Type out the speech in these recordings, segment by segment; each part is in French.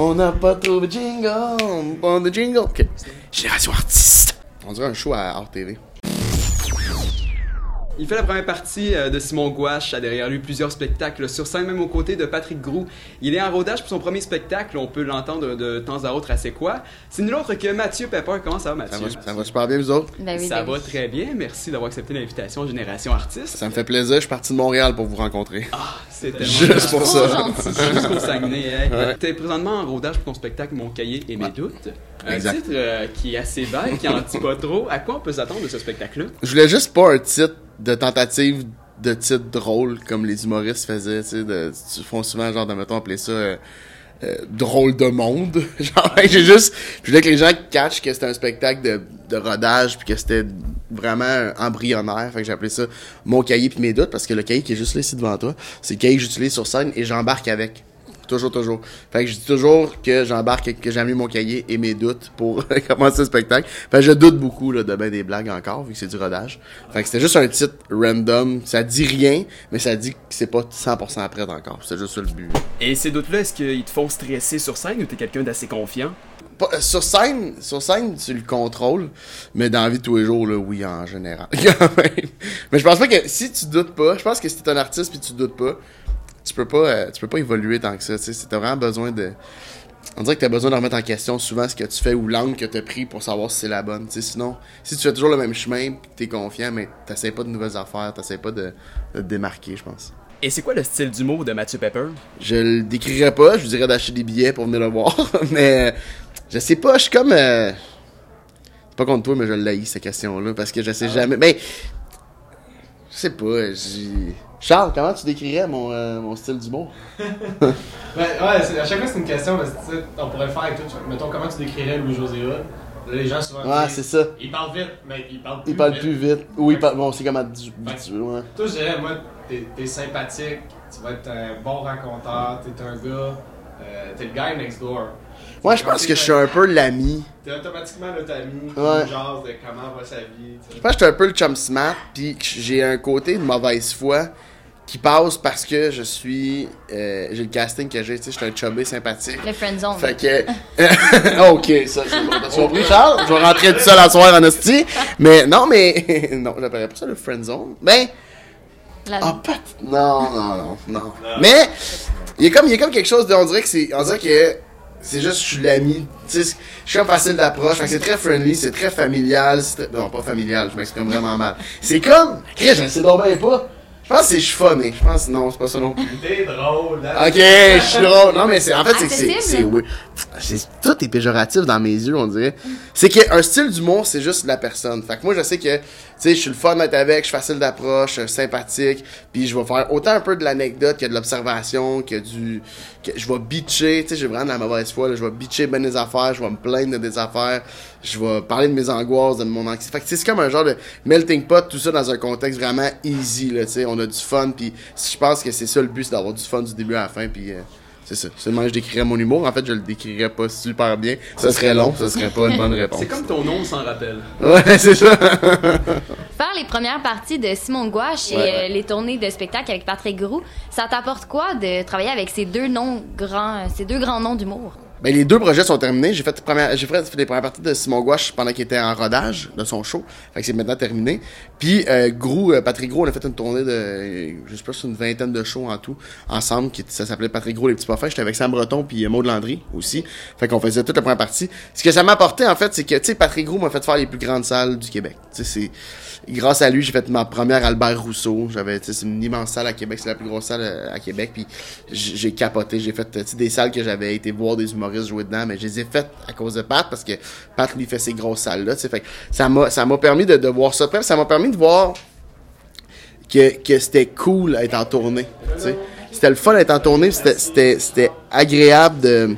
On n'a pas trouvé jingle, pas de jingle. Génération artiste. On dirait un show à RTV. Il fait la première partie euh, de Simon Gouache, a derrière lui plusieurs spectacles sur scène, même aux côtés de Patrick Groux. Il est en rodage pour son premier spectacle, on peut l'entendre de temps à autre à C'est quoi? C'est nul autre que Mathieu Pepper. Comment ça va, Ça Mathieu? va, ça va super bien, vous autres? Ben oui, Ça ben va oui. très bien, merci d'avoir accepté l'invitation Génération Artiste. Ça me fait plaisir, je suis parti de Montréal pour vous rencontrer. C'est tellement Juste pour ça. gentil. Juste au Saguenay. Hein. Ouais. T'es présentement en rodage pour ton spectacle Mon cahier et mes Ouais. doutes. Un titre euh, qui est assez vague, qui en dit pas trop. À quoi on peut s'attendre de ce spectacle-là? Je voulais juste pas un titre de tentative de titre drôle comme les humoristes faisaient, tu sais, de, ils font souvent genre de mettons appeler ça euh, euh, drôle de monde. genre j'ai juste je voulais que les gens catchent que c'était un spectacle de, de rodage puis que c'était vraiment embryonnaire, fait que j'ai appelé ça mon cahier puis mes doutes parce que le cahier qui est juste là ici devant toi, c'est le cahier que j'utilise sur scène et j'embarque avec. Toujours, toujours. Fait que je dis toujours que j'embarque, que j'ai mis mon cahier et mes doutes pour commencer le spectacle. Fait que je doute beaucoup là, de ben des blagues encore, vu que c'est du rodage. Fait que c'était juste un titre random. Ça dit rien, mais ça dit que c'est pas 100% prêt encore. C'est juste ça le but. Et ces doutes-là, est-ce qu'ils te font stresser sur scène ou t'es quelqu'un d'assez confiant? Euh, sur scène, sur scène, tu le contrôles, mais dans la vie de tous les jours, là, oui, en général. Quand même. mais je pense pas que si tu doutes pas, je pense que si t'es un artiste puis tu doutes pas, tu peux pas, euh, tu peux pas évoluer tant que ça. Tu t'as vraiment besoin de. On dirait que t'as besoin de remettre en question souvent ce que tu fais ou l'angle que t'as pris pour savoir si c'est la bonne. Tu sinon, si tu fais toujours le même chemin que t'es confiant, mais t'essayes pas de nouvelles affaires, t'essayes pas de, de te démarquer, je pense. Et c'est quoi le style d'humour de Mathieu Pepper? Je le décrirais pas, je vous dirais d'acheter des billets pour venir le voir, mais euh, je sais pas, je suis comme euh, c'est pas contre toi mais je l'haïs cette question là parce que je sais jamais mais je sais pas, j'ai Charles, comment tu décrirais mon, euh, mon style d'humour? Ouais, ouais à chaque fois c'est une question, sais, on pourrait le faire avec toi. Mettons, comment tu décrirais Louis-José Là, les gens souvent Ouais, c'est ça. Il parle vite, mais il parle plus Il parle vite. plus vite. Oui, il parle bon, c'est comme à du, du- ouais. Toi, je dirais, moi, t'es t'es sympathique, tu vas être un bon raconteur, t'es un gars, euh, t'es le guy next door. Ouais, je pense que je suis un peu l'ami. T'es automatiquement notre ami, Ouais. jase de comment va sa vie. Je pense que je suis un peu le chum smart, puis que j'ai un côté de mauvaise foi qui passe parce que je suis. euh, j'ai le casting que j'ai, tu sais, je suis un chubby sympathique. Le friend zone. Fait que. ok, ça, c'est bon. T'as compris, Charles? Je vais rentrer tout seul à soir en hostie. Mais non, mais. non, j'appellerais pas ça le friend zone. Ben. La- Ah, pas. Non, non, non, non. Mais. Il y, a comme, il y a comme quelque chose de. On dirait que c'est. On dirait que. C'est juste, je suis l'ami. Tu sais, je suis comme facile d'approche. Fait que c'est très friendly, c'est très familial. très- Non, pas familial, je m'exprime vraiment mal. C'est comme. Chris, je sais donc bien pas. Je pense que c'est funny. Je pense non, c'est pas ça non plus. T'es drôle, hein? Ok, je suis drôle. Non, mais c'est en fait, c'est que c'est. Oui. C'est- Tout est péjoratif dans mes yeux, on dirait. C'est qu'un style d'humour, c'est juste la personne. Fait que moi, je sais que, sais, je suis le fun d'être avec, je suis facile d'approche, sympathique, puis je vais faire autant un peu de l'anecdote que de l'observation, que du. que je vais bitcher, tu sais, j'ai vraiment de la mauvaise foi, là, je vais bitcher ben des affaires, je vais me plaindre de des affaires, je vais parler de mes angoisses, de mon anxiété. Fait que c'est comme un genre de melting pot, tout ça dans un contexte vraiment easy, là, on a du fun, puis je pense que c'est ça le but, c'est d'avoir du fun du début à la fin, puis. euh, c'est ça. Seulement je décrirais mon humour. En fait, je le décrirais pas super bien. Ça serait long, ça serait pas une bonne réponse. C'est comme ton nom s'en rappelle. Ouais, c'est ça. Faire les premières parties de Simon Gouache et Ouais, ouais. euh, les tournées de spectacle avec Patrick Groux, ça t'apporte quoi de travailler avec ces deux noms grands, ces deux grands noms d'humour? Ben, les deux projets sont terminés. J'ai fait, les premières- j'ai fait les premières parties de Simon Gouache pendant qu'il était en rodage de son show. Fait que c'est maintenant terminé. Puis, euh, euh, Patrick Gros, on a fait une tournée de, je sais pas, une vingtaine de shows en tout, ensemble, qui, ça s'appelait Patrick Gros, les petits parfaits. J'étais avec Sam Breton puis euh, Maud Landry aussi. Fait qu'on faisait toute la première partie. Ce que ça m'a apporté, en fait, c'est que, tu sais, Patrick Gros m'a fait faire les plus grandes salles du Québec. Tu sais, c'est, grâce à lui, j'ai fait ma première Albert Rousseau. J'avais, tu sais, c'est une immense salle à Québec, c'est la plus grosse salle euh, à Québec. Puis j'ai capoté, j'ai fait, tu sais, des salles que j'avais été voir des humoristes jouer dedans, mais je les ai faites à cause de Pat parce que Pat lui fait ces grosses salles là. Tu sais, ça m'a, ça m'a permis de, voir ça. Bref, ça m'a permis de voir que, que c'était cool d'être en tournée. C'était le fun d'être en tournée, c'était, agréable de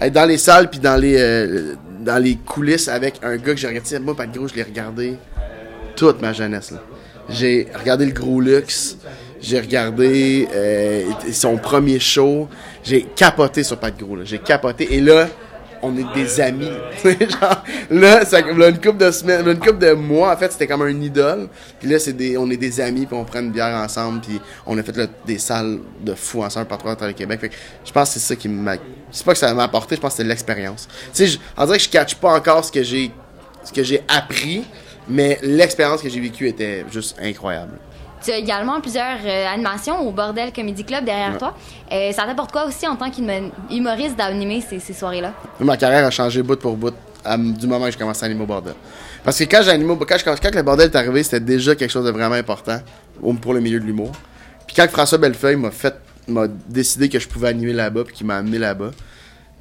être dans les salles puis dans les euh, dans les coulisses avec un gars que j'ai regardé. Moi, Pat Gros, je l'ai regardé toute ma jeunesse. J'ai regardé le Gros Luxe, j'ai regardé euh, son premier show, j'ai capoté sur Pat Gros. J'ai capoté. Et là, on est des amis. Là, ça, une couple de semaines, une couple de mois, en fait, c'était comme un idole. Puis là, c'est des, on est des amis, puis on prend une bière ensemble, puis on a fait des salles de fous ensemble partout travers le Québec. Je pense que c'est ça qui m'a. C'est pas que ça m'a apporté, je pense que c'est l'expérience. Tu sais, on dirait que je catch pas encore ce que j'ai, ce que j'ai appris, mais l'expérience que j'ai vécue était juste incroyable. Tu as également plusieurs euh, animations au Bordel Comedy Club derrière Ouais. toi. Euh, ça t'apporte quoi aussi en tant qu'humoriste d'animer ces, ces soirées-là? Ma carrière a changé bout pour bout à- du moment que j'ai commencé à animer au bordel. Parce que quand j'ai animé, au- quand, je- quand le bordel est arrivé, c'était déjà quelque chose de vraiment important pour le milieu de l'humour. Puis quand François Bellefeuille m'a fait, m'a décidé que je pouvais animer là-bas, puis qu'il m'a amené là-bas,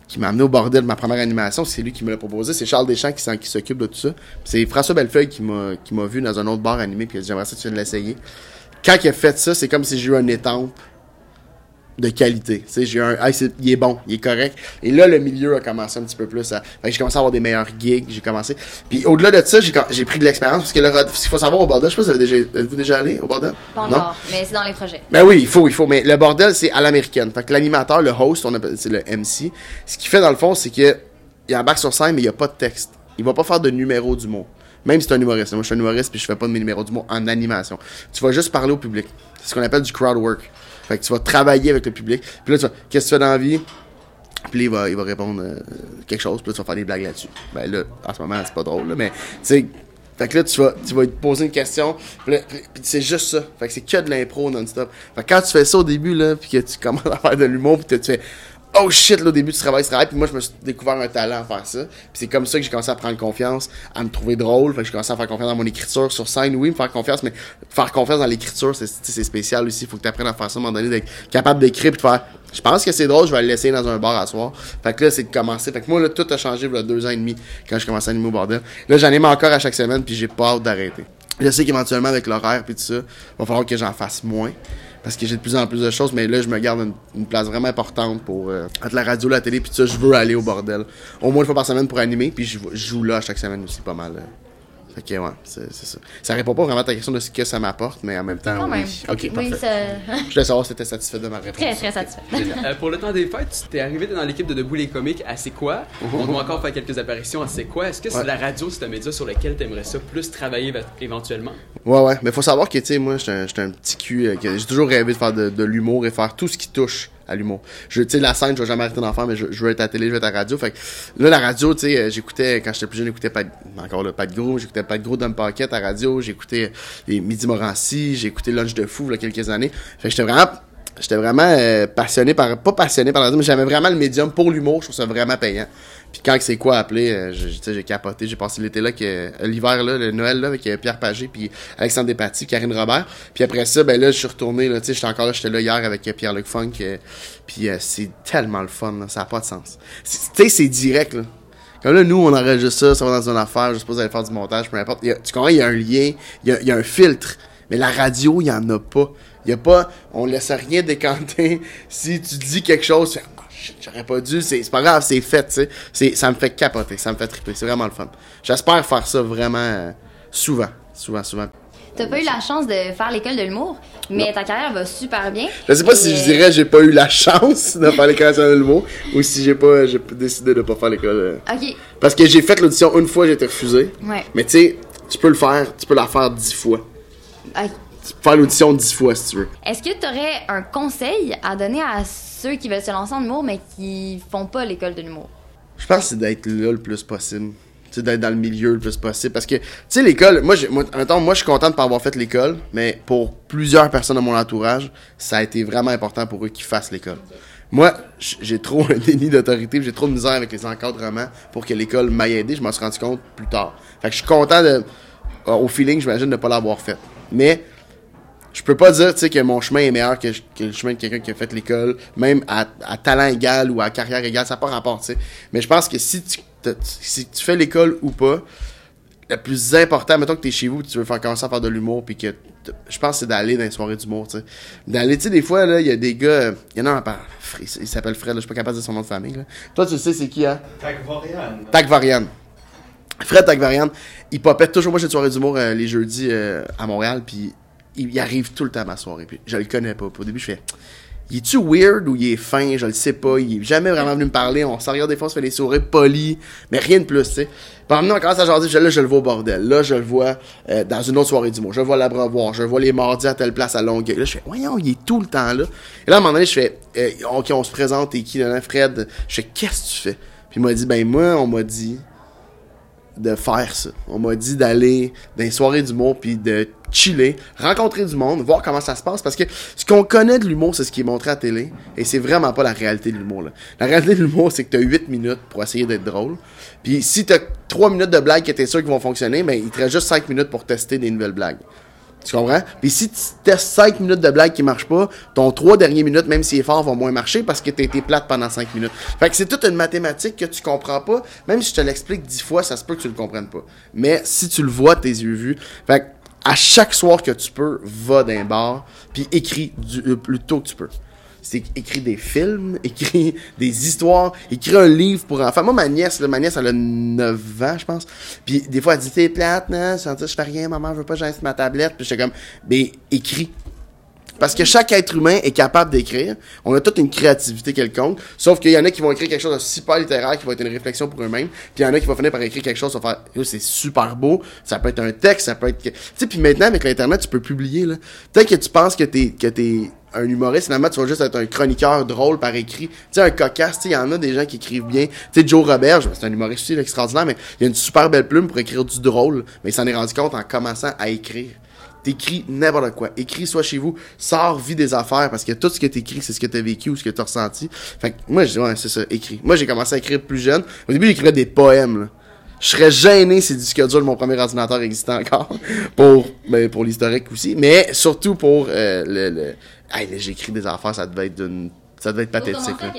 qui m'a amené au bordel de ma première animation, c'est lui qui me l'a proposé. C'est Charles Deschamps qui, s'occupe de tout ça. C'est François Bellefeuille qui m'a, qui m'a vu dans un autre bar animé, puis il a dit J'aimerais ça tu viennes l'essayer. Quand il a fait ça, c'est comme si j'ai eu un étampe de qualité. Tu sais, j'ai un, ah, c'est- il est bon, il est correct. Et là, le milieu a commencé un petit peu plus à, j'ai commencé à avoir des meilleurs gigs, j'ai commencé. Puis au-delà de ça, j'ai, pris de l'expérience, parce que le, ce qu'il faut savoir au bordel, je sais pas si vous avez déjà, êtes-vous déjà allé au bordel? Pas Non? encore, mais c'est dans les projets. Ben oui, il faut, il faut. Mais le bordel, c'est à l'américaine. Fait que l'animateur, le host, on appelle, c'est le MC. Ce qu'il fait dans le fond, c'est que il embarque sur scène, mais il n'y a pas de texte. Il va pas faire de numéro d'humour. Même si c'est un humoriste. Moi, je suis un humoriste, puis je fais pas de mes numéros d'humour en animation. Tu vas juste parler au public. C'est ce qu'on appelle du crowd work. Fait que tu vas travailler avec le public. Puis là, tu vas, qu'est-ce que tu fais dans la vie? Puis là, il va, il va répondre euh, quelque chose, puis là, tu vas faire des blagues là-dessus. Ben là, en ce moment, c'est pas drôle, là, mais tu sais, fait que là, tu vas, tu vas te poser une question, puis c'est juste ça. Fait que c'est que de l'impro non-stop. Fait que quand tu fais ça au début, là, puis que tu commences à faire de l'humour, puis que tu fais oh shit, là, au début, tu travailles, tu travailles, puis moi, je me suis découvert un talent à faire ça. Puis c'est comme ça que j'ai commencé à prendre confiance, à me trouver drôle. Fait que j'ai commencé à faire confiance dans mon écriture sur scène, oui, me faire confiance, mais faire confiance dans l'écriture, c'est, spécial aussi. Faut que tu apprennes à faire ça à un moment donné, d'être capable d'écrire, puis de faire je pense que c'est drôle, je vais le laisser dans un bar à soir. Fait que là, c'est de commencer. Fait que moi, là, tout a changé il y a deux ans et demi quand je commençais à animer au bordel. Là, j'anime encore à chaque semaine, puis j'ai pas hâte d'arrêter. Je sais qu'éventuellement, avec l'horaire puis tout ça, va falloir que j'en fasse moins. Parce que j'ai de plus en plus de choses, mais là, je me garde une, place vraiment importante pour euh, entre la radio, la télé, puis ça, je veux aller au bordel. Au moins une fois par semaine pour animer, puis je, joue là chaque semaine aussi pas mal. euh. Fait que ouais, c'est c'est ça. Ça répond pas vraiment à ta question de ce que ça m'apporte, mais en même temps, Quand oui. même. Ok, oui, parfait. ça... Je voulais savoir si t'étais satisfait de ma réponse. très, très satisfait. Euh, pour le temps des fêtes, tu t'es arrivé dans l'équipe de Debout les comiques à C'est quoi? On doit encore faire quelques apparitions à C'est quoi? Est-ce que c'est la radio, c'est un média sur lequel tu aimerais ça plus travailler va- éventuellement? Ouais, ouais. Mais faut savoir que, tu sais, moi, j'étais un, un petit cul. euh, que j'ai toujours rêvé de faire de, de l'humour et faire tout ce qui touche à l'humour. Je, tu sais, la scène, je vais jamais arrêter d'en faire, mais je, je veux être à la télé, je veux être à la radio. Fait que là, la radio, tu sais, euh, j'écoutais, quand j'étais plus jeune, j'écoutais pas encore là, pas de gros, j'écoutais pas de gros le paquet à la radio, j'écoutais les Midi Morancy, écouté Lunch de Fou, il quelques années. Fait j'étais vraiment, j'étais vraiment euh, passionné par, pas passionné par la radio, mais j'avais vraiment le médium pour l'humour, je trouve ça vraiment payant. Puis quand c'est quoi appeler, euh, j'ai capoté, j'ai passé l'été là, que, euh, l'hiver là, le Noël là, avec euh, Pierre Pagé, puis Alexandre Despatie, Karine Robert. Puis après ça, ben là, je suis retourné, là, tu sais, j'étais encore là, j'étais là hier avec Pierre-Luc Funk, puis c'est tellement le fun, là, ça n'a pas de sens. Tu sais, c'est direct, là. Comme là, nous, on enregistre ça, ça va dans une affaire, je suppose aller faire du montage, peu importe. Tu comprends, il y a un lien, il y a, il y a un filtre. Mais la radio, il y en a pas. Il y a pas, on laisse rien décanter. Si tu dis quelque chose, j'aurais pas dû, c'est pas grave, c'est fait, tu sais. Ça me fait capoter, ça me fait triper, c'est vraiment le fun. J'espère faire ça vraiment euh, souvent, souvent, souvent. T'as pas eu la chance de faire l'école de l'humour, mais ta carrière va super bien. Je sais pas Et, si je euh, dirais j'ai pas eu la chance de faire l'école de l'humour ou si j'ai pas j'ai décidé de pas faire l'école. euh. Ok, Parce que j'ai fait l'audition une fois, j'ai été refusé. ouais. Mais tu sais, tu peux le faire, tu peux la faire dix fois. Ok. Tu peux faire l'audition dix fois si tu veux. Est-ce que tu aurais un conseil à donner à ceux qui veulent se lancer en humour, mais qui font pas l'école de l'humour? Je pense que c'est d'être là le plus possible. Tu sais, d'être dans le milieu le plus possible. Parce que, tu sais, l'école, moi, j'ai- moi, mettons, moi, je suis content de pas avoir fait l'école, mais pour plusieurs personnes de mon entourage, ça a été vraiment important pour eux qu'ils fassent l'école. Moi, j'ai trop un déni d'autorité, j'ai trop de misère avec les encadrements pour que l'école m'aille aidé. Je m'en suis rendu compte plus tard. Fait que je suis content de, au feeling, j'imagine, de ne pas l'avoir fait. Mais, je peux pas dire tu sais, que mon chemin est meilleur que, que le chemin de quelqu'un qui a fait l'école, même à, à talent égal ou à carrière égale, ça n'a pas rapport, tu sais. Mais je pense que si tu, si tu fais l'école ou pas, le plus important, mettons que tu es chez vous, tu veux faire commencer à faire de l'humour, puis que je pense que c'est d'aller dans les soirées d'humour, tu sais. D'aller, tu sais, des fois, là, il y a des gars, il y en a un, par- il s'appelle Fred, là, je suis pas capable de dire son nom de famille, là. Toi, tu le sais, c'est qui, hein? Tagvorian. Tagvarian. Fred Tagvarian, il popette toujours. Moi, j'ai une soirée d'humour euh, les jeudis euh, à Montréal, puis il, arrive tout le temps à ma soirée. Puis je le connais pas. Au début, je fais. il est-tu weird ou il est fin, je le sais pas, il est jamais vraiment venu me parler, on s'en regarde des fois, on se fait des sourires polis, mais rien de plus, tu sais. Puis maintenant, on commence à là, je le vois au bordel, là, je le vois euh, dans une autre soirée du mois, je vois l'Abreuvoir, je vois les mardis à telle place à Longueuil, là, je fais, voyons, il est tout le temps là. Et là, à un moment donné, je fais, euh, ok, on se présente, et qui, là, Fred, je fais, qu'est-ce que tu fais? Puis il m'a dit, ben moi, on m'a dit de faire ça. On m'a dit d'aller dans les soirées d'humour puis de chiller, rencontrer du monde, voir comment ça se passe parce que ce qu'on connaît de l'humour, c'est ce qui est montré à télé et c'est vraiment pas la réalité de l'humour. La réalité de l'humour, c'est que tu as 8 minutes pour essayer d'être drôle. Puis si tu as 3 minutes de blagues que tu es sûr qu'ils vont fonctionner, ben il te reste juste 5 minutes pour tester des nouvelles blagues. Tu comprends? Puis si tu testes 5 minutes de blague qui marchent pas, ton 3 dernières minutes, même s'il est fort, vont moins marcher parce que t'as été plate pendant 5 minutes. Fait que c'est toute une mathématique que tu comprends pas. Même si je te l'explique 10 fois, ça se peut que tu le comprennes pas. Mais si tu le vois, tes yeux vus. Fait que à chaque soir que tu peux, va d'un bar, puis écris du, le plus tôt que tu peux. C'est écrit des films, écrit des histoires, écrit un livre pour enfants. Moi, ma nièce, là, ma nièce, elle a 9 ans, je pense. Puis des fois, elle dit, t'es plate, non? Je je fais rien, maman, je veux pas que j'aille sur ma tablette. Puis j'étais comme, ben, écris. Parce que chaque être humain est capable d'écrire. On a toute une créativité quelconque. Sauf qu'il y en a qui vont écrire quelque chose de super littéraire, qui va être une réflexion pour eux-mêmes. Puis il y en a qui vont finir par écrire quelque chose, c'est super beau. Ça peut être un texte, ça peut être. Tu sais, puis maintenant, avec l'Internet, tu peux publier, là. Peut-être que tu penses que t'es, que t'es un humoriste, finalement, tu vas juste être un chroniqueur drôle par écrit. Tu sais, un cocasse, il y en a des gens qui écrivent bien. Tu sais, Joe Robert, c'est un humoriste aussi, extraordinaire, mais il a une super belle plume pour écrire du drôle. Mais il s'en est rendu compte en commençant à écrire. T'écris n'importe quoi. Écris soit chez vous, sors, vis des affaires, parce que tout ce que t'écris, c'est ce que t'as vécu ou ce que t'as ressenti. Fait que moi, je dis, ouais, c'est ça, écris. Moi, j'ai commencé à écrire plus jeune. Au début, j'écrivais des poèmes, là. Je serais gêné si le disque dur de mon premier ordinateur existait encore. pour, ben, pour l'historique aussi. Mais surtout pour, euh, le, le... Hey, j'écris des affaires, ça devait être d'une, ça devait être pathétique, là.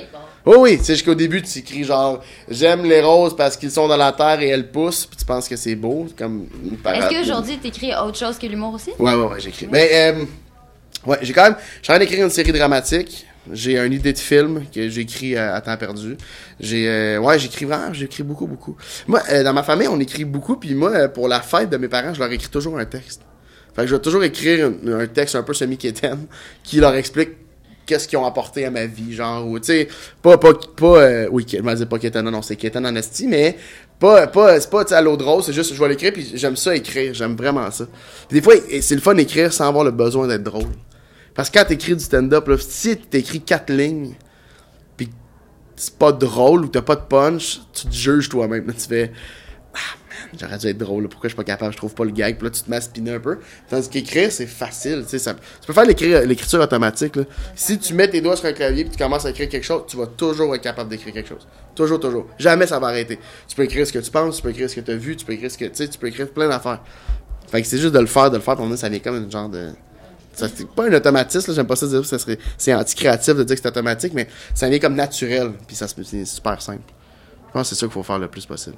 Oh oui, tu sais, jusqu'au début, tu écris genre J'aime les roses parce qu'ils sont dans la terre et elles poussent, puis tu penses que c'est beau, comme Est-ce qu'aujourd'hui, t'écris autre chose que l'humour aussi? Ouais, ouais, ouais, j'écris. Mais, euh, ouais, j'ai quand même. Je suis en train d'écrire une série dramatique. J'ai une idée de film que j'écris à, à temps perdu. J'ai, euh, ouais, j'écris vraiment, j'écris beaucoup, beaucoup. Moi, euh, dans ma famille, on écrit beaucoup, puis moi, euh, pour la fête de mes parents, je leur écris toujours un texte. Fait que je vais toujours écrire un, un texte un peu semi-quétaine qui leur explique qu'est-ce qu'ils ont apporté à ma vie, genre, ou, tu sais, pas, pas, pas, euh, oui, je vais pas quétaine, non, c'est quétaine en esti, mais pas, pas, c'est pas, à l'eau de c'est juste, je vais l'écrire, puis j'aime ça écrire, j'aime vraiment ça. Puis des fois, c'est le fun d'écrire sans avoir le besoin d'être drôle. Parce que quand t'écris du stand-up, là, si t'écris quatre lignes, puis c'est pas drôle ou t'as pas de punch, tu te juges toi-même. Tu fais j'aurais dû être drôle, pourquoi je suis pas capable, je trouve pas le gag, puis là tu te spinner un peu. Tandis qu'écrire, c'est facile, tu sais, tu peux faire l'écri- l'écriture automatique. Là. Si tu mets tes doigts sur un clavier puis tu commences à écrire quelque chose, tu vas toujours être capable d'écrire quelque chose. Toujours, toujours. Jamais ça va arrêter. Tu peux écrire ce que tu penses, tu peux écrire ce que tu as vu, tu peux écrire ce que tu sais, tu peux écrire plein d'affaires. Fait que c'est juste de le faire, de le faire, pour moi, ça vient comme une genre de. C'est pas un automatisme, j'aime pas ça dire, ça serait, c'est anti-créatif de dire que c'est automatique, mais ça vient comme naturel, puis ça se- c'est super simple. Je pense que c'est ça qu'il faut faire le plus possible.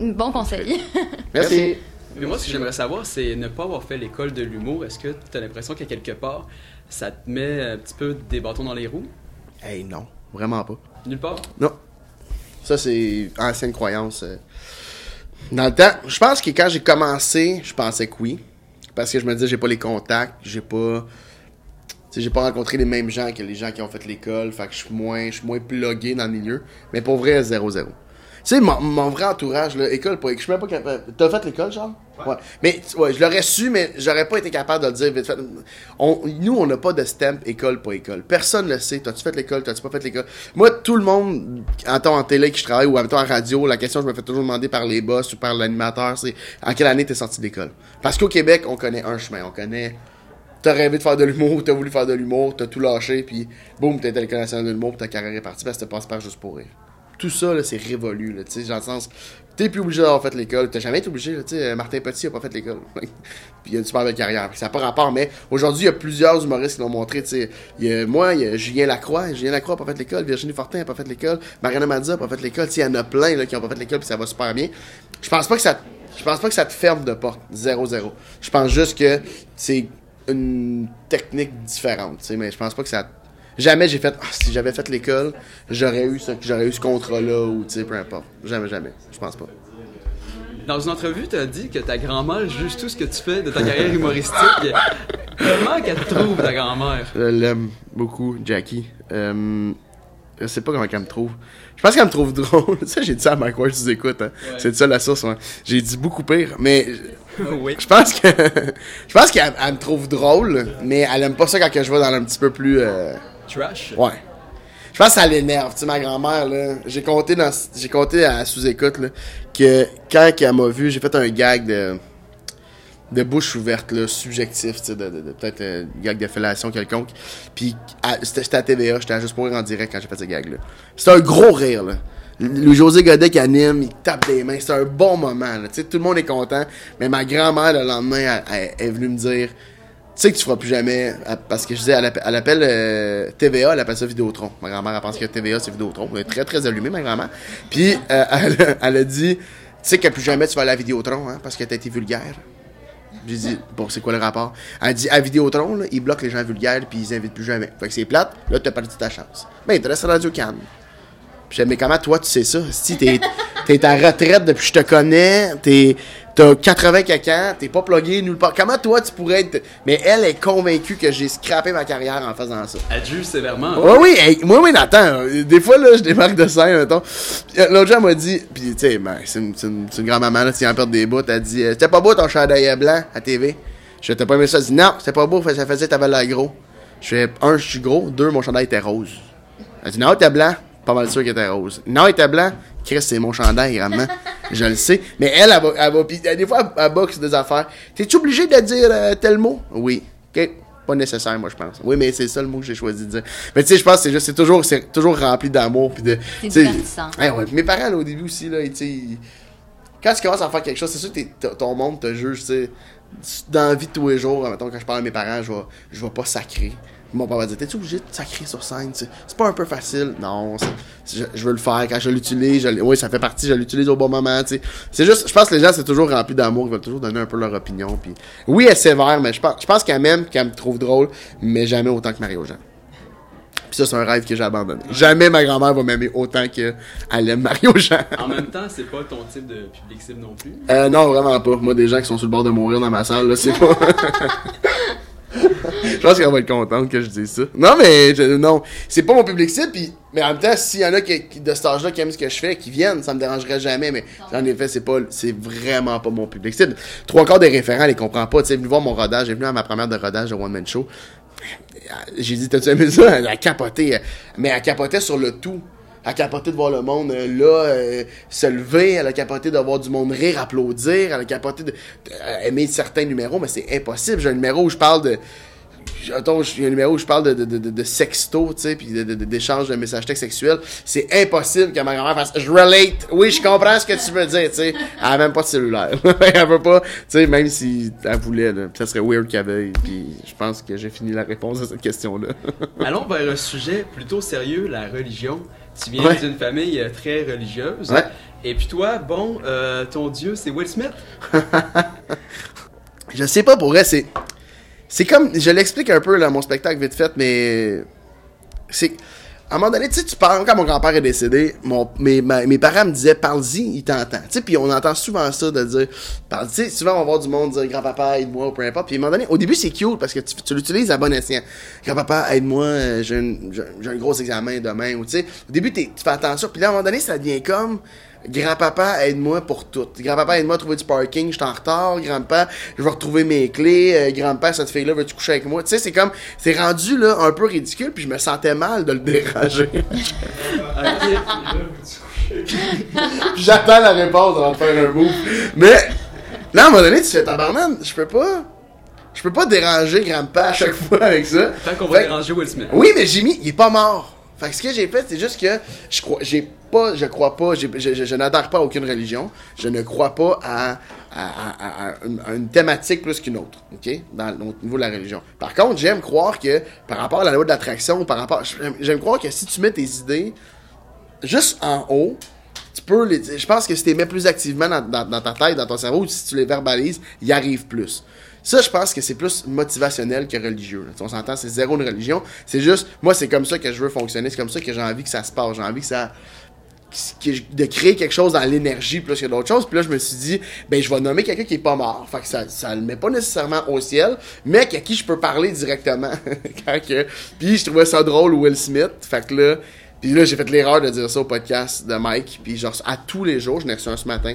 Bon conseil. Merci. Mais moi, ce que j'aimerais savoir, c'est ne pas avoir fait l'école de l'humour. Est-ce que tu as l'impression qu'à quelque part, ça te met un petit peu des bâtons dans les roues? Hey, non, vraiment pas. Nulle part? Non. Ça, c'est ancienne croyance. euh. Dans le temps, je pense que quand j'ai commencé, je pensais que oui. Parce que je me disais, j'ai pas les contacts, j'ai pas. Tu sais, j'ai pas rencontré les mêmes gens que les gens qui ont fait l'école. Fait que je suis moins, je suis moins plugué dans le milieu. Mais pour vrai, 0-0. Tu sais, mon, mon vrai entourage, là, école, pas, je suis même pas capable. T'as fait l'école, genre? Ouais. Mais, ouais, je l'aurais su, mais j'aurais pas été capable de le dire vite fait. On- nous, on n'a pas de stamp école, pas école. Personne le sait. T'as-tu fait l'école? T'as-tu pas fait l'école? Moi, tout le monde, en temps en télé que je travaille ou en temps en radio, la question que je me fais toujours demander par les boss ou par l'animateur, c'est en quelle année t'es sorti de l'école? Parce qu'au Québec, on connaît un chemin. On connaît t'as rêvé de faire de l'humour, t'as voulu faire de l'humour, t'as tout lâché, puis boum, t'as été à l'École nationale de l'humour, puis ta carrière est partie parce que t'as passé par juste pour rire. Tout ça, c'est révolu, tu sais, dans le sens, t'es plus obligé d'avoir fait l'école, t'as jamais été obligé, tu sais, euh, Martin Petit a pas fait l'école, puis il a une super belle carrière, ça n'a pas rapport, mais aujourd'hui, il y a plusieurs humoristes qui l'ont montré, tu sais, moi, il Julien Lacroix, Julien Lacroix a pas fait l'école, Virginie Fortin a pas fait l'école, Mariana Mazza a pas fait l'école, tu sais, il y en a plein, là, qui ont pas fait l'école, puis ça va super bien. Je pense pas que ça, je pense pas que ça te ferme de porte, 0-0. Je pense juste que c'est une technique différente, tu sais, mais je pense pas que ça. Jamais j'ai fait. Ah, si j'avais fait l'école, j'aurais eu ce, j'aurais eu ce contrat-là ou tu sais, peu importe. Jamais, jamais. Je pense pas. Dans une entrevue, tu as dit que ta grand-mère juge tout ce que tu fais de ta carrière humoristique. Comment qu'elle te trouve, ta grand-mère? Je l'aime beaucoup, Jackie. Euh, je sais pas comment qu'elle me trouve. Je pense qu'elle me trouve drôle. Ça, j'ai dit ça à Mike Ward, tu écoutes. Hein. C'est ça la source. J'ai dit beaucoup pire, mais oui. je pense que je pense qu'elle elle me trouve drôle, mais elle aime pas ça quand je vais dans un petit peu plus. euh, Trash? Ouais. Je pense que ça l'énerve. Tu sais, ma grand-mère, là, j'ai compté dans, j'ai compté à sous-écoute, là, que quand elle m'a vu, j'ai fait un gag de, de bouche ouverte, là, subjectif, tu sais, de, peut-être un gag de fellation quelconque. Puis, j'étais à TVA, j'étais juste pour rire en direct quand j'ai fait ce gag-là. C'était un gros rire, là. Louis-José Godet qui anime, il tape des mains, c'est un bon moment, là. Tu sais, tout le monde est content. Mais ma grand-mère, le lendemain, elle, est venue me dire, sais que tu feras plus jamais, parce que je disais, elle appelle, elle appelle, euh, TVA, elle appelle ça Vidéotron. Ma grand-mère, elle pense que TVA, c'est Vidéotron. Elle est très, très allumée, ma grand-mère. Puis, euh, elle, a dit, tu sais que plus jamais tu vas aller à Vidéotron, hein, parce que t'as été vulgaire. J'ai dit, bon, c'est quoi le rapport? Elle dit, à Vidéotron, là, ils bloquent les gens vulgaires, puis ils invitent plus jamais. Fait que c'est plate, là, t'as perdu ta chance. Ben, il te reste à Radio Cannes. Puis mais comment toi tu sais ça? Si t'es, t'es à retraite depuis que je te connais, t'es, t'as 80 caca, t'es pas plugué nulle part. Comment toi tu pourrais être. Mais elle est convaincue que j'ai scrappé ma carrière en faisant ça. Elle juge sévèrement. Oui, oui, hey, moi, oui, attends. euh, Des fois, là, je démarque de scène, mettons. Euh, L'autre jour, elle m'a dit, puis tu sais, ben, c'est une, une, grand-maman, là, tu en perdre des bouts. Elle dit, euh, c'était pas beau ton chandail blanc à TV. Je t'ai pas aimé ça? Elle dit, non, c'était pas beau, ça faisait que t'avais l'air gros. Je fais, un, je suis gros. Deux, mon chandail était rose. Elle dit, non, était blanc. Pas mal sûr qu'il était rose. Non, il était blanc. Chris, c'est mon chandail, grandement. je le sais. Mais elle, elle va, elle va pis, des fois, elle, elle boxe des affaires. T'es-tu obligé de dire euh, tel mot? Oui. OK. Pas nécessaire, moi, je pense. Oui, mais c'est ça le mot que j'ai choisi de dire. Mais tu sais, je pense que c'est juste, c'est toujours, c'est toujours rempli d'amour. Puis de. C'est. Ouais, ouais. Puis Mes parents, là, au début aussi, là, tu sais, ils- quand tu commences à faire quelque chose, c'est sûr que ton monde te juge, tu sais. Dans la vie de tous les jours, mettons, quand je parle à mes parents, je vais, je vais pas sacrer. Mon père va dire T'es-tu obligé de sacrer sur scène? C'est pas un peu facile Non, je, je veux le faire. Quand je l'utilise, oui, ça fait partie, je l'utilise au bon moment. C'est juste, je pense que les gens, c'est toujours rempli d'amour. Ils veulent toujours donner un peu leur opinion. Puis, oui, elle est sévère, mais je pense, je pense qu'elle m'aime, qu'elle me trouve drôle, mais jamais autant que Mario Jean. Puis ça, c'est un rêve que j'ai abandonné. Jamais ma grand-mère va m'aimer autant qu'elle aime Mario Jean. En même temps, c'est pas ton type de public cible non plus? Euh, non, vraiment pas. Moi, des gens qui sont sur le bord de mourir dans ma salle, là, c'est pas. je pense qu'elle va être contente que je dise ça. Non, mais je- non, c'est pas mon public cible. Mais en même temps, s'il y en a qui, qui- de cet âge-là qui aiment ce que je fais, qui viennent, ça me dérangerait jamais. Mais en effet, c'est pas, c'est vraiment pas mon public cible. Trois quarts des référents, elle les comprend pas. Tu sais, venu voir mon rodage, j'ai venu à ma première de rodage de One Man Show. J'ai dit, t'as-tu aimé ça? Elle a capoté. Mais elle capotait sur le tout. Elle a de voir le monde euh, là euh, se lever. Elle a capoté de voir du monde rire, applaudir. Elle a capoté de, euh, certains numéros, mais c'est impossible. J'ai un numéro où je parle de. Attends, j'ai un numéro où je parle de, de, de, de- sexto, tu sais, puis d'échange de, messages textes sexuels. C'est impossible que ma grand-mère fasse Je relate. Oui, je comprends ce que tu veux dire, tu sais. Elle a même pas de cellulaire. elle veut pas, tu sais, même si elle voulait, là. Ça serait weird qu'elle veuille. Puis je pense que j'ai fini la réponse à cette question-là. Allons vers un sujet plutôt sérieux, la religion. Tu viens Ouais. d'une famille euh, très religieuse. Ouais. Et puis toi, bon, euh, ton dieu, c'est Will Smith? Je sais pas pour vrai, c'est. C'est comme. Je l'explique un peu dans mon spectacle vite fait, mais. C'est. À un moment donné, tu sais, tu parles, quand mon grand-père est décédé, mes, mes parents me disaient, parle-y, il t'entend. Tu sais, puis on entend souvent ça de dire, parle, tu souvent on va voir du monde dire, grand-papa, aide-moi, ou peu importe. Puis à un moment donné, au début, c'est cute parce que tu, l'utilises à bon escient. Grand-papa, aide-moi, j'ai un, gros examen demain, ou tu sais, au début, tu fais attention. Puis là, à un moment donné, ça devient comme, Grand-papa, aide-moi pour tout. Grand-papa, aide-moi à trouver du parking, je suis en retard. Grand-papa, je vais retrouver mes clés. Euh, grand-père, cette fille-là, veux-tu coucher avec moi? Tu sais, c'est comme, c'est rendu, là, un peu ridicule, puis je me sentais mal de le déranger. J'attends la réponse avant de faire un move. Mais, là, à un moment donné, tu fais tabarnane, je peux pas, je peux pas déranger grand-père à chaque fois avec ça. Tant qu'on va Fait- déranger Will Smith. oui, mais Jimmy, il est pas mort. Fait que ce que j'ai fait, c'est juste que je crois, j'ai je crois pas, je, n'adhère pas à aucune religion. Je ne crois pas à, une, thématique plus qu'une autre, ok, dans, au niveau de la religion. Par contre, j'aime croire que par rapport à la loi de l'attraction, par rapport, j'aime- croire que si tu mets tes idées juste en haut, tu peux les. Je pense que si tu les mets plus activement dans, ta tête, dans ton cerveau, ou si tu les verbalises, il arrive plus. Ça, je pense que c'est plus motivationnel que religieux. sais, On s'entend, c'est zéro une religion. C'est juste, moi, c'est comme ça que je veux fonctionner. C'est comme ça que j'ai envie que ça se passe. J'ai envie que ça. De créer quelque chose dans l'énergie plus que d'autres choses. Puis là, je me suis dit, ben, je vais nommer quelqu'un qui est pas mort. Fait que ça, ça le met pas nécessairement au ciel, mais à qui je peux parler directement. Quand que... Puis je trouvais ça drôle, Will Smith. Fait que là, puis là, j'ai fait l'erreur de dire ça au podcast de Mike. Puis genre, à tous les jours, je n'ai reçu un ce matin.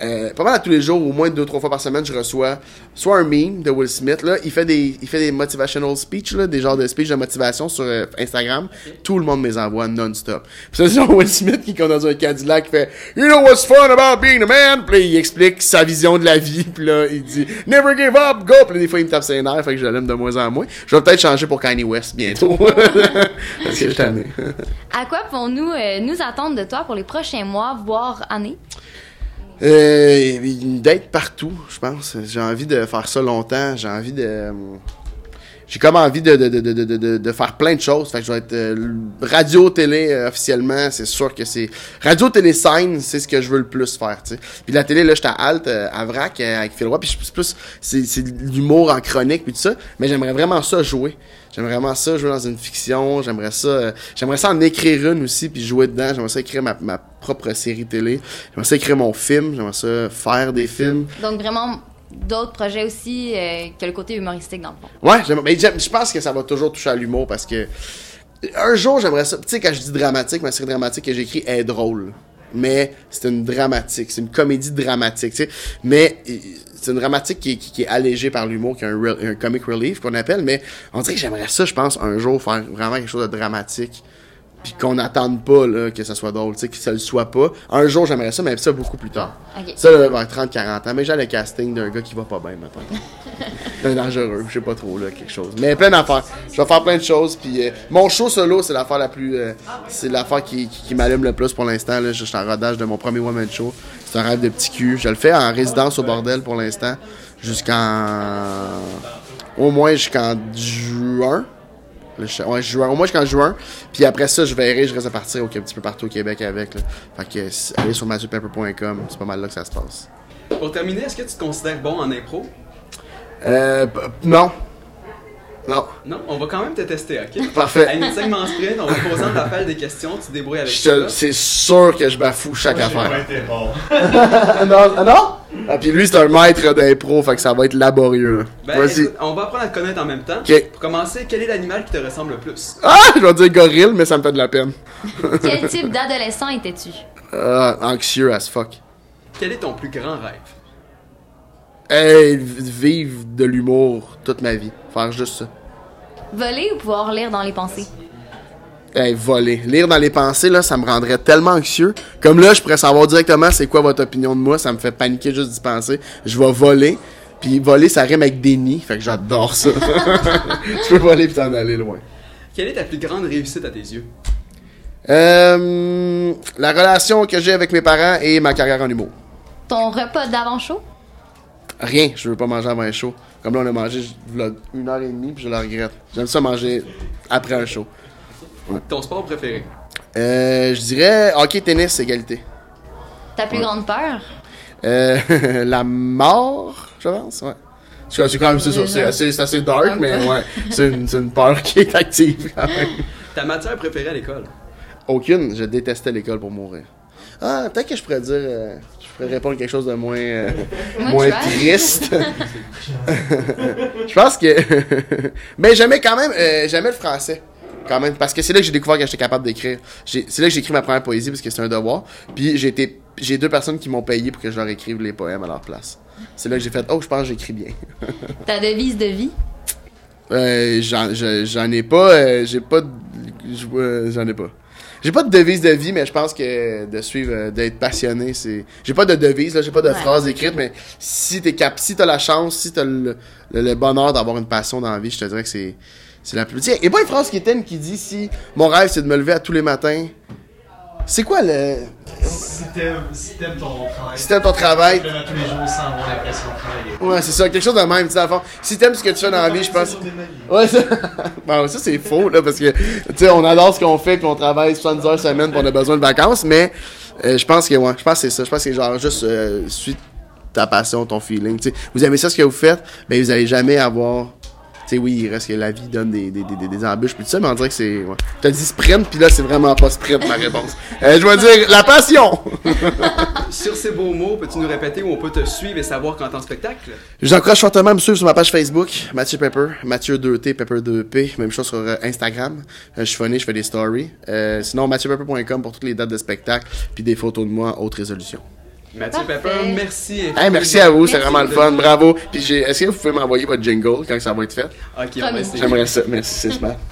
Euh, pas mal à tous les jours, au moins deux, trois fois par semaine, je reçois soit un meme de Will Smith. Là, il fait des, il fait des motivational speech, là, des genres de speech de motivation sur euh, Instagram. Tout le monde me les envoie non-stop. Puis c'est genre Will Smith qui conduit un Cadillac qui fait You know what's fun about being a man? Puis là, il explique sa vision de la vie. Puis là, il dit Never give up, go. Puis là, des fois, il me tape ses nerfs, fait que je l'aime de moins en moins. Je vais peut-être changer pour Kanye West bientôt. Parce que je suis. À quoi pouvons-nous euh, nous attendre de toi pour les prochains mois, voire années? Euh, d'être partout, je pense. J'ai envie de faire ça longtemps. J'ai envie de. euh, J'ai comme envie de, faire plein de choses. Fait que je vais être euh, radio, télé euh, officiellement. C'est sûr que c'est. Radio, télé, scène, c'est ce que je veux le plus faire, tu sais. Puis la télé, là, j'étais à Alt, euh, à Vrac, avec Phil Roy. Puis c'est plus. C'est l'humour en chronique, puis tout ça. Mais j'aimerais vraiment ça jouer. J'aimerais vraiment ça jouer dans une fiction. J'aimerais ça. j'aimerais ça en écrire une aussi, puis jouer dedans. J'aimerais ça écrire ma propre série télé. J'aimerais ça écrire mon film. J'aimerais ça faire des films. Donc vraiment d'autres projets aussi euh, que le côté humoristique dans le fond. Ouais, mais j'aime- je pense que ça va toujours toucher à l'humour parce que un jour j'aimerais ça. Tu sais, quand je dis dramatique, ma série dramatique que j'écris est drôle. Mais c'est une dramatique, c'est une comédie dramatique, tu sais. Mais euh, c'est une dramatique qui, est- qui- qui est allégée par l'humour, qui est un, real- un comic relief qu'on appelle. Mais on dirait que j'aimerais ça, je pense, un jour faire vraiment quelque chose de dramatique. Puis qu'on n'attende pas là, que ça soit drôle, tu sais, que ça le soit pas. Un jour j'aimerais ça, mais ça beaucoup plus tard. Ok. Ça, là, vers 30-40 ans. Mais j'ai le casting d'un gars qui va pas bien maintenant. D'un dangereux, je sais pas trop, là, quelque chose. Mais plein d'affaires. Je vais faire plein de choses. Puis euh, mon show solo, c'est l'affaire la plus. euh, c'est l'affaire qui, qui, qui m'allume le plus pour l'instant. Je suis en rodage de mon premier one-man show. C'est un rêve de petit cul. Je le fais en résidence au bordel pour l'instant. Jusqu'en. Au moins jusqu'en juin. Le ch- ouais, juin, au moins jusqu'en juin. Puis après ça, je verrai, je reste à partir un petit peu partout au Québec avec. Là. Fait que allez sur matthewpepper.com, c'est pas mal là que ça se passe. Pour terminer, est-ce que tu te considères bon en impro? Euh, non. Non. Non, on va quand même te tester, ok? Parfait. À une segment sprint, on va poser en rafale des questions, tu te débrouilles avec Je ça. te- C'est sûr que je bafoue chaque affaire. été bon. Ah, non? Ah, non? Ah, puis lui, c'est un maître d'impro, fait que ça va être laborieux. Ben, on va apprendre à te connaître en même temps. Ok. Pour commencer, quel est l'animal qui te ressemble le plus? Ah! Je vais dire gorille, mais ça me fait de la peine. Quel type d'adolescent étais-tu? Ah, anxieux as fuck. Quel est ton plus grand rêve? Hey, vivre de l'humour toute ma vie. Faire juste ça. Voler ou pouvoir lire dans les pensées? Hey, voler. Lire dans les pensées, là, ça me rendrait tellement anxieux. Comme là, je pourrais savoir directement c'est quoi votre opinion de moi. Ça me fait paniquer juste d'y penser. Je vais voler. Puis voler, ça rime avec déni. Fait que j'adore ça. tu peux voler puis t'en aller loin. Quelle est ta plus grande réussite à tes yeux? Euh, la relation que j'ai avec mes parents et ma carrière en humour. Ton repas d'avant-show? Rien, je veux pas manger avant un show. Comme là, on a mangé une heure et demie, puis je le regrette. J'aime ça manger après un show. Ton sport préféré? Euh, je dirais hockey, tennis, égalité. Ta plus grande peur? Euh, la mort, je pense, ouais. C'est quand même, c'est ça, c'est assez, assez dark, mais ouais, c'est une, c'est une peur qui est active quand même. Ta matière préférée à l'école? Aucune, je détestais l'école pour mourir. Ah, peut-être que je pourrais dire, euh, pourrais répondre quelque chose de moins, euh, Moins triste. je pense que, mais j'aimais quand même, euh, j'aimais le français. Quand même, parce que c'est là que j'ai découvert que j'étais capable d'écrire. C'est là que j'ai écrit ma première poésie parce que c'est un devoir. Puis j'ai été, j'ai deux personnes qui m'ont payé pour que je leur écrive les poèmes à leur place. C'est là que j'ai fait, oh, je pense que j'écris bien. Ta devise de vie? Euh, j'en, je- j'en ai pas, euh, j'ai pas, euh, j'en ai pas. J'ai pas de devise de vie, mais je pense que de suivre, euh, d'être passionné, c'est. J'ai pas de devise, là, j'ai pas de Ouais. phrase écrite, mais si t'es cap, si t'as la chance, si t'as le, le, le bonheur d'avoir une passion dans la vie, je te dirais que c'est, c'est la plus. Tiens, et pas une phrase qui est qui dit si mon rêve c'est de me lever à tous les matins. C'est quoi le. Si t'aimes si t'aimes ton travail, Si t'aimes ton travail. tu à tous les jours sans avoir l'impression de travailler. Ouais, c'est ça, quelque chose de même, tu sais, fond. Si t'aimes ce que tu fais dans la vie, je pense. Ouais, ça, bon, ça c'est faux, là, parce que, tu sais, on adore ce qu'on fait, puis on travaille 70 heures semaine, puis on a besoin de vacances, mais euh, je pense que, ouais, je pense que c'est ça. Je pense que, genre, juste, euh, suis ta passion, ton feeling, tu sais. Vous aimez ça, ce que vous faites, ben, vous allez jamais avoir sais, oui, il reste que la vie donne des, des, des, des embûches, puis tout ça, mais on dirait que c'est. Ouais. T'as dit sprint, puis là, c'est vraiment pas sprint, ma réponse. Euh, je vais dire la passion! Sur ces beaux mots, peux-tu nous répéter où on peut te suivre et savoir quand t'es en spectacle? Je vous encourage fortement à me suivre sur ma page Facebook, Mathieu Pepper, Mathieu 2T, Pepper 2P, même chose sur euh, Instagram. Euh, je suis funny, je fais des stories. Euh, sinon, mathieuPepper.com pour toutes les dates de spectacle, puis des photos de moi, haute résolution. Mathieu Parfait. Pepper, merci. Hey, merci à vous, c'est vraiment le fun, bravo. Puis j'ai, est-ce que vous pouvez m'envoyer votre jingle quand ça va être fait? Ok, on va Promis. essayer. J'aimerais ça, merci, c'est super.